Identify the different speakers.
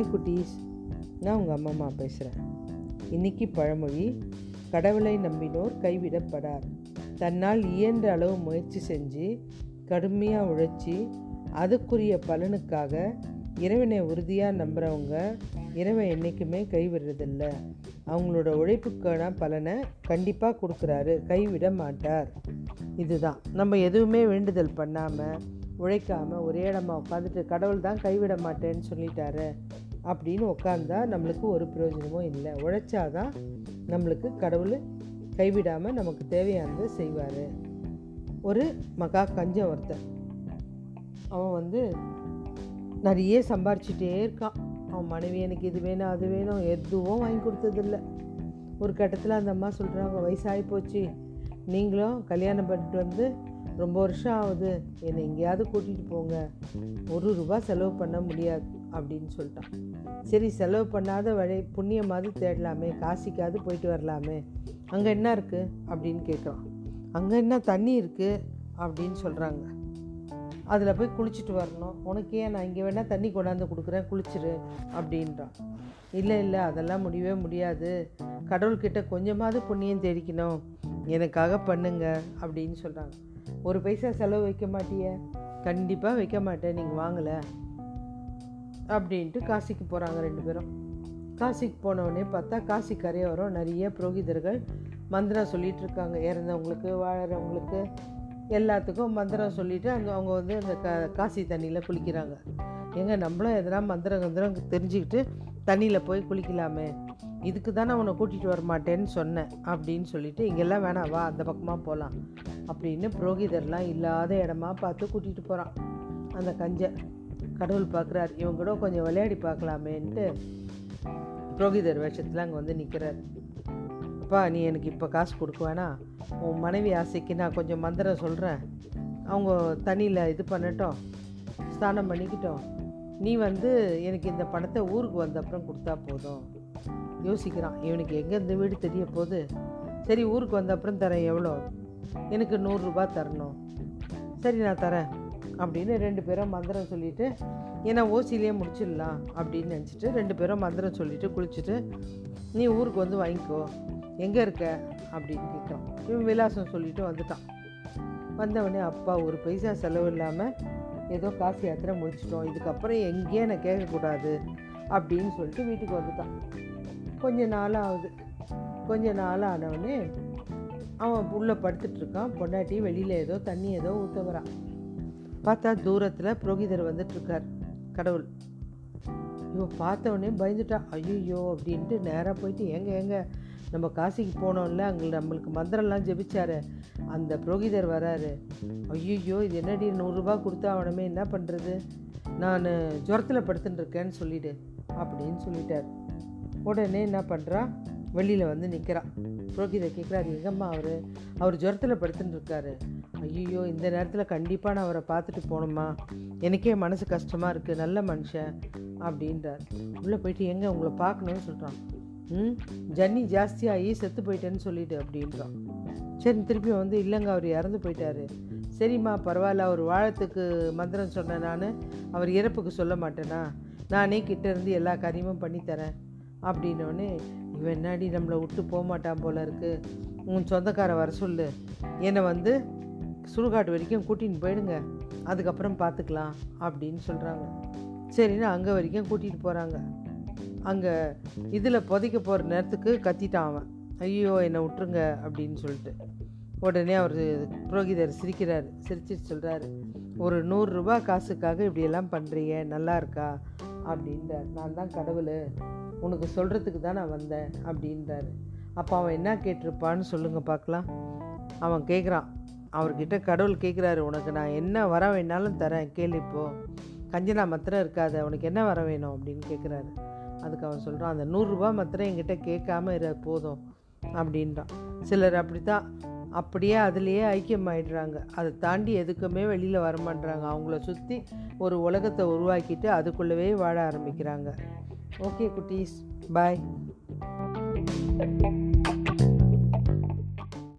Speaker 1: Hi குட்டீஸ். நான் உங்கள் அம்மா அம்மா பேசுகிறேன் இன்னைக்கு பழமொழி கடவுளை நம்பினோர் கைவிடப்படார். தன்னால் இயன்ற அளவு முயற்சி செஞ்சு கடுமையாக உழைச்சி அதுக்குரிய பலனுக்காக இறைவனை உறுதியாக நம்புகிறவங்க இறைவன் என்றைக்குமே கைவிடுறதில்ல. அவங்களோட உழைப்புக்கான பலனை கண்டிப்பாக கொடுக்குறாரு. கைவிட மாட்டார். இதுதான். நம்ம எதுவுமே வேண்டுதல் பண்ணாமல் உழைக்காமல் ஒரே இடமா உட்காந்துட்டு கடவுள் தான் கைவிட மாட்டேன்னு சொல்லிட்டாரு அப்படின்னு உட்காந்தா நம்மளுக்கு ஒரு பிரயோஜனமும் இல்லை. உழைச்சாதான் நம்மளுக்கு கடவுள் கைவிடாமல் நமக்கு தேவையானதை செய்வார். ஒரு மகா கஞ்சம் ஒருத்தன். அவன் வந்து நிறைய சம்பாரிச்சிட்டே இருக்கான். அவன் மனைவி எனக்கு இது வேணும் அது வேணும் எதுவும் வாங்கி கொடுத்ததில்ல. ஒரு கட்டத்தில் அந்த அம்மா சொல்கிறாங்க வயசாகி போச்சு. நீங்களும் கல்யாணம் பண்ணிட்டு வந்து ரொம்ப வருஷம் ஆகுது. என்னை எங்கேயாவது கூட்டிகிட்டு போங்க. ஒரு ரூபா செலவு பண்ண முடியாது. அப்படின்னு சொல்லிட்டான் சரி செலவு பண்ணாத வழி புண்ணியமாவது தேடலாமே காசிக்காவது போயிட்டு வரலாமே. அங்கே என்ன இருக்குது அப்படின்னு கேட்குறான் அங்கே என்ன தண்ணி இருக்குது அப்படின்னு சொல்கிறாங்க அதில் போய் குளிச்சுட்டு வரணும். உனக்கு ஏன் நான் இங்கே வேணால் தண்ணி கொண்டாந்து கொடுக்குறேன் குளிச்சிரு அப்படின்றான். இல்லை இல்லை அதெல்லாம் முடியவே முடியாது. கடவுள்கிட்ட கொஞ்சமாவது புண்ணியம் தேடிக்கணும். எனக்காக பண்ணுங்க அப்படின்னு சொல்கிறாங்க ஒரு பைசா செலவு வைக்க மாட்டிய? கண்டிப்பாக வைக்க மாட்டேன் நீங்கள் வாங்கலை. அப்படின்ட்டு காசிக்கு போகிறாங்க ரெண்டு பேரும். காசிக்கு போனவுடனே பார்த்தா காசி கரையோரம் நிறைய புரோகிதர்கள் மந்திரம் சொல்லிகிட்டு இருக்காங்க. இறந்தவங்களுக்கு வாழறவங்களுக்கு எல்லாத்துக்கும் மந்திரம் சொல்லிவிட்டு அங்கே அவங்க வந்து அந்த க காசி தண்ணியில் குளிக்கிறாங்க. எங்கே நம்மளும் எதனா மந்திரம் கந்திரம் தெரிஞ்சுக்கிட்டு தண்ணியில் போய் குளிக்கலாமே. இதுக்கு தானே உன்னை கூட்டிகிட்டு வர மாட்டேன்னு சொன்னேன் அப்படின்னு சொல்லிட்டு இங்கெல்லாம் வேணாம் வா அந்த பக்கமாக போகலாம் அப்படின்னு புரோகிதர்லாம் இல்லாத இடமா பார்த்து கூட்டிகிட்டு போகிறான் அந்த கஞ்சை கடவுள் பார்க்குறாரு இவங்க கூட கொஞ்சம் விளையாடி பார்க்கலாமேன்ட்டு புரோகிதர் வேஷத்தில் அங்கே வந்து நிற்கிறார் அப்பா நீ எனக்கு இப்போ காசு கொடுக்க வேணாம் உன் மனைவி ஆசைக்கு நான் கொஞ்சம் மந்திரம் சொல்கிறேன் அவங்க தண்ணியில் இது பண்ணட்டும். ஸ்நானம் பண்ணிக்கிட்டோம். நீ வந்து எனக்கு இந்த பணத்தை ஊருக்கு வந்த அப்புறம் கொடுத்தா போதும். யோசிக்கிறான். இவனுக்கு எங்கே இந்த வீடு தெரிய போகுது? சரி ஊருக்கு வந்த அப்புறம் தரேன். எவ்வளோ? எனக்கு நூறுரூபா தரணும். சரி நான் தரேன். அப்படின்னு ரெண்டு பேரும் மந்திரம் சொல்லிவிட்டு ஏன்னா ஓசிலேயே முடிச்சிடலாம் அப்படின்னு நினச்சிட்டு ரெண்டு பேரும் மந்திரம் சொல்லிவிட்டு குளிச்சுட்டு நீ ஊருக்கு வந்து வாங்கிக்கோ. எங்கே இருக்க? அப்படின்னு கேட்டான் இவன் விலாசம் சொல்லிட்டு வந்துட்டான். வந்தவொடனே அப்பா ஒரு பைசா செலவு இல்லாமல் ஏதோ காசு யாத்திரை முடிச்சிட்டோம். இதுக்கப்புறம் எங்கேயே நான் கேட்கக்கூடாது அப்படின்னு சொல்லிட்டு வீட்டுக்கு வந்துட்டான். கொஞ்ச நாள் ஆகுது. கொஞ்ச நாள் ஆனவொடனே அவன் உள்ளே படுத்துட்ருக்கான். பொண்டாட்டி வெளியில் ஏதோ தண்ணி ஏதோ ஊற்ற வரான். பார்த்தா தூரத்தில் புரோகிதர் வந்துட்டுருக்கார் கடவுள். இவன் பார்த்தவொடனே பயந்துட்டா. ஐயோ அப்படின்ட்டு நேராக போயிட்டு எங்கே எங்கே நம்ம காசிக்கு போனோம்ல அங்கே நம்மளுக்கு மந்திரம்லாம் ஜெபிச்சாரு. அந்த புரோகிதர் வராரு. ஐயோ இது என்னடி நூறுரூபா கொடுத்தா அவனமே என்ன பண்ணுறது நான் ஜுரத்தில் படுத்துட்டுருக்கேன்னு இருக்கேன்னு அப்படின்னு சொல்லிட்டார். உடனே என்ன பண்ணுறா வெளியில் வந்து நிற்கிறான் புரோகிதர் கேட்குறாரு எங்கம்மா அவர்? அவர் ஜுரத்தில் படுத்துட்டுருக்காரு ஐயோ இந்த நேரத்தில் கண்டிப்பாக நான் அவரை பார்த்துட்டு போகணுமா? எனக்கே மனசு கஷ்டமாக இருக்குது நல்ல மனுஷன் அப்படின்றார். உள்ளே போயிட்டு எங்கே உங்களை பார்க்கணுன்னு சொல்கிறான் ம் ஜன்னி ஜாஸ்தியாகி செத்து போயிட்டேன்னு சொல்லிட்டு அப்படின்றான். சரி திருப்பி வந்து இல்லைங்க அவர் இறந்து போயிட்டாரு. சரிம்மா பரவாயில்ல அவர் வாழத்துக்கு மந்திரம் சொன்னேன் நான் அவர் இறப்புக்கு சொல்ல மாட்டேனா? நானே கிட்டேருந்து எல்லா காரியமும் பண்ணித்தரேன் அப்படின்னோடனே இவன் என்னாடி நம்மளை விட்டு போக மாட்டான் போல இருக்குது உன் சொந்தக்கார வர சொல்லு. என்னை வந்து சுடுகாட்டு வரைக்கும் கூட்டின்னு போயிடுங்க. அதுக்கப்புறம் பார்த்துக்கலாம் அப்படின்னு சொல்கிறாங்க சரின்னு அங்கே வரைக்கும் கூட்டிகிட்டு போகிறாங்க அங்கே இதில் புதைக்க போகிற நேரத்துக்கு கத்திட்டான் அவன். ஐயோ என்னை விட்டுருங்க அப்படின்னு சொல்லிட்டு. உடனே அவர் புரோகிதர் சிரிக்கிறார். சிரிச்சிட்டு சொல்கிறாரு ஒரு நூறுரூபா காசுக்காக இப்படியெல்லாம் பண்ணுறீங்க நல்லா இருக்கா? அப்படின்றார். நான் தான் கடவுள். உனக்கு சொல்கிறதுக்கு தான் நான் வந்தேன். அப்படின்றாரு. அப்போ அவன் என்ன கேட்டிருப்பான்னு சொல்லுங்கள் பார்க்கலாம். அவன் கேட்குறான் அவர்கிட்ட கடவுள் கேட்குறாரு உனக்கு நான் என்ன வர வேணாலும் தரேன் கேள்விப்போ கஞ்சனா மாத்திரம் இருக்காது அவனுக்கு என்ன வர வேணும்? அப்படின்னு கேட்குறாரு அதுக்கு அவன் சொல்கிறான் அந்த நூறுரூபா மாத்திரம் என்கிட்ட கேட்காம இரு போதும். அப்படின்றான். சிலர் அப்படி தான் அப்படியே அதுலேயே ஐக்கியமாயிடுறாங்க. அதை தாண்டி எதுக்குமே வெளியில் வரமாட்றாங்க அவங்கள சுற்றி ஒரு உலகத்தை உருவாக்கிட்டு அதுக்குள்ளவே வாழ ஆரம்பிக்கிறாங்க. ஓகே குட்டீஸ் பாய்.